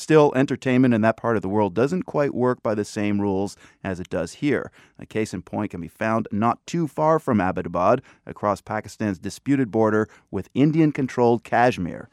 Still, entertainment in that part of the world doesn't quite work by the same rules as it does here. A case in point can be found not too far from Abbottabad, across Pakistan's disputed border with Indian controlled Kashmir.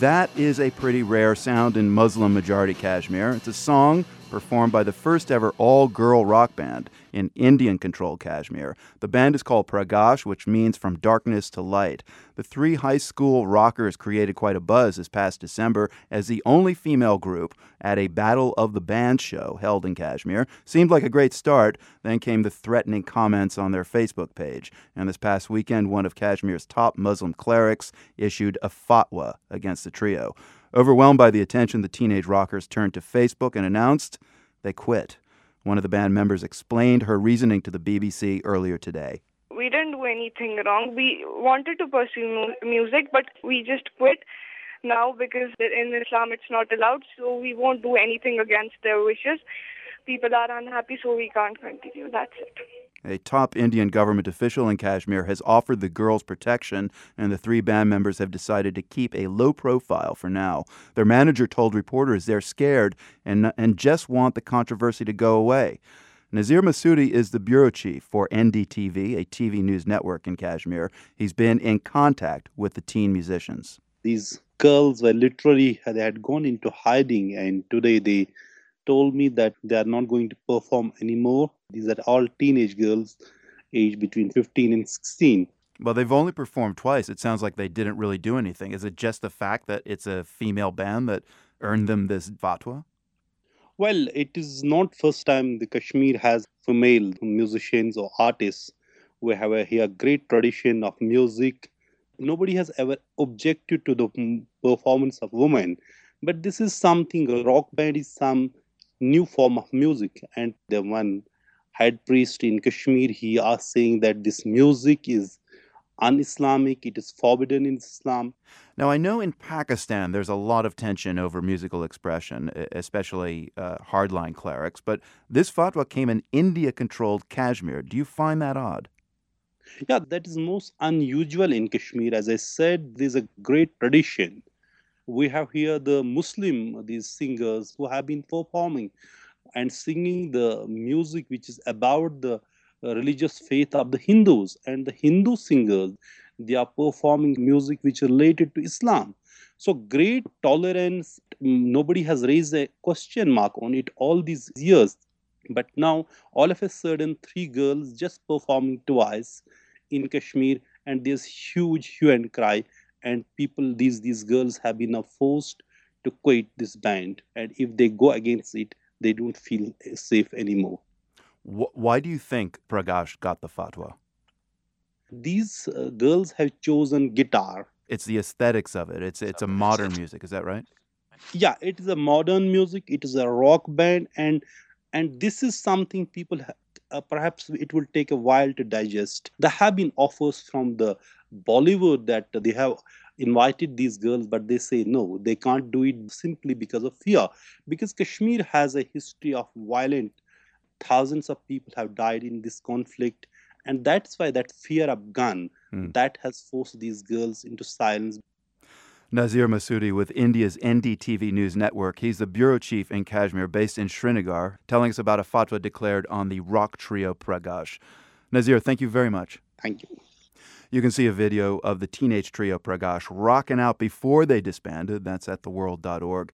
That is a pretty rare sound in Muslim majority Kashmir. It's a song performed by the first ever all girl rock band in Indian controlled Kashmir. The band is called Praagaash, which means from darkness to light. The three high school rockers created quite a buzz this past December as the only female group at a Battle of the Bands show held in Kashmir. Seemed like a great start. Then came the threatening comments on their Facebook page. And this past weekend, one of Kashmir's top Muslim clerics issued a fatwa against the trio. Overwhelmed by the attention, the teenage rockers turned to Facebook and announced they quit. One of the band members explained her reasoning to the BBC earlier today. We didn't do anything wrong. We wanted to pursue music, but we just quit now because in Islam it's not allowed, so we won't do anything against their wishes. People are unhappy, so we can't continue. That's it. A top Indian government official in Kashmir has offered the girls protection, and the three band members have decided to keep a low profile for now. Their manager told reporters they're scared and, and just want the controversy to go away. Nazir Masoodi is the bureau chief for NDTV, a TV news network in Kashmir. He's been in contact with the teen musicians. These girls were literally, they had gone into hiding, and today they told me that they are not going to perform anymore. These are all teenage girls aged between 15 and 16. Well, they've only performed twice. It sounds like they didn't really do anything. Is it just the fact that it's a female band that earned them this fatwa? Well, it is not first time the Kashmir has female musicians or artists. We have a, here a great tradition of music. Nobody has ever objected to the performance of women, but this is something. A rock band is some new form of music. And the one head priest in Kashmir, he asked saying that this music is un-Islamic, it is forbidden in Islam. Now, I know in Pakistan there's a lot of tension over musical expression, especially uh, hardline clerics, but this fatwa came in India-controlled Kashmir. Do you find that odd? Yeah, that is most unusual in Kashmir. As I said, there's a great tradition we have here the Muslim, these singers who have been performing and singing the music which is about the uh, religious faith of the Hindus. And the Hindu singers, they are performing music which is related to Islam. So great tolerance. Nobody has raised a question mark on it all these years. But now, all of a sudden, three girls just performing twice in Kashmir, and there's huge hue and cry and people these these girls have been forced to quit this band. And if they go against it they don't feel safe anymore. Why do you think Praagaash got the fatwa? These uh, girls have chosen guitar. It's the aesthetics of it. It's it's a modern music. Is that right? Yeah it is a modern music. It is a rock band. And and this is something people uh, perhaps it will take a while to digest there have been offers from the Bollywood that they have invited these girls, but they say no, they can't do it simply because of fear. Because Kashmir has a history of violent, thousands of people have died in this conflict, and that's why that fear of gun mm. that has forced these girls into silence. Nazir Masoodi with India's NDTV News Network. He's the bureau chief in Kashmir, based in Srinagar, telling us about a fatwa declared on the rock trio Praagaash. Nazir, thank you very much. Thank you. You can see a video of the teenage trio Praagaash rocking out before they disbanded. That's at theworld.org.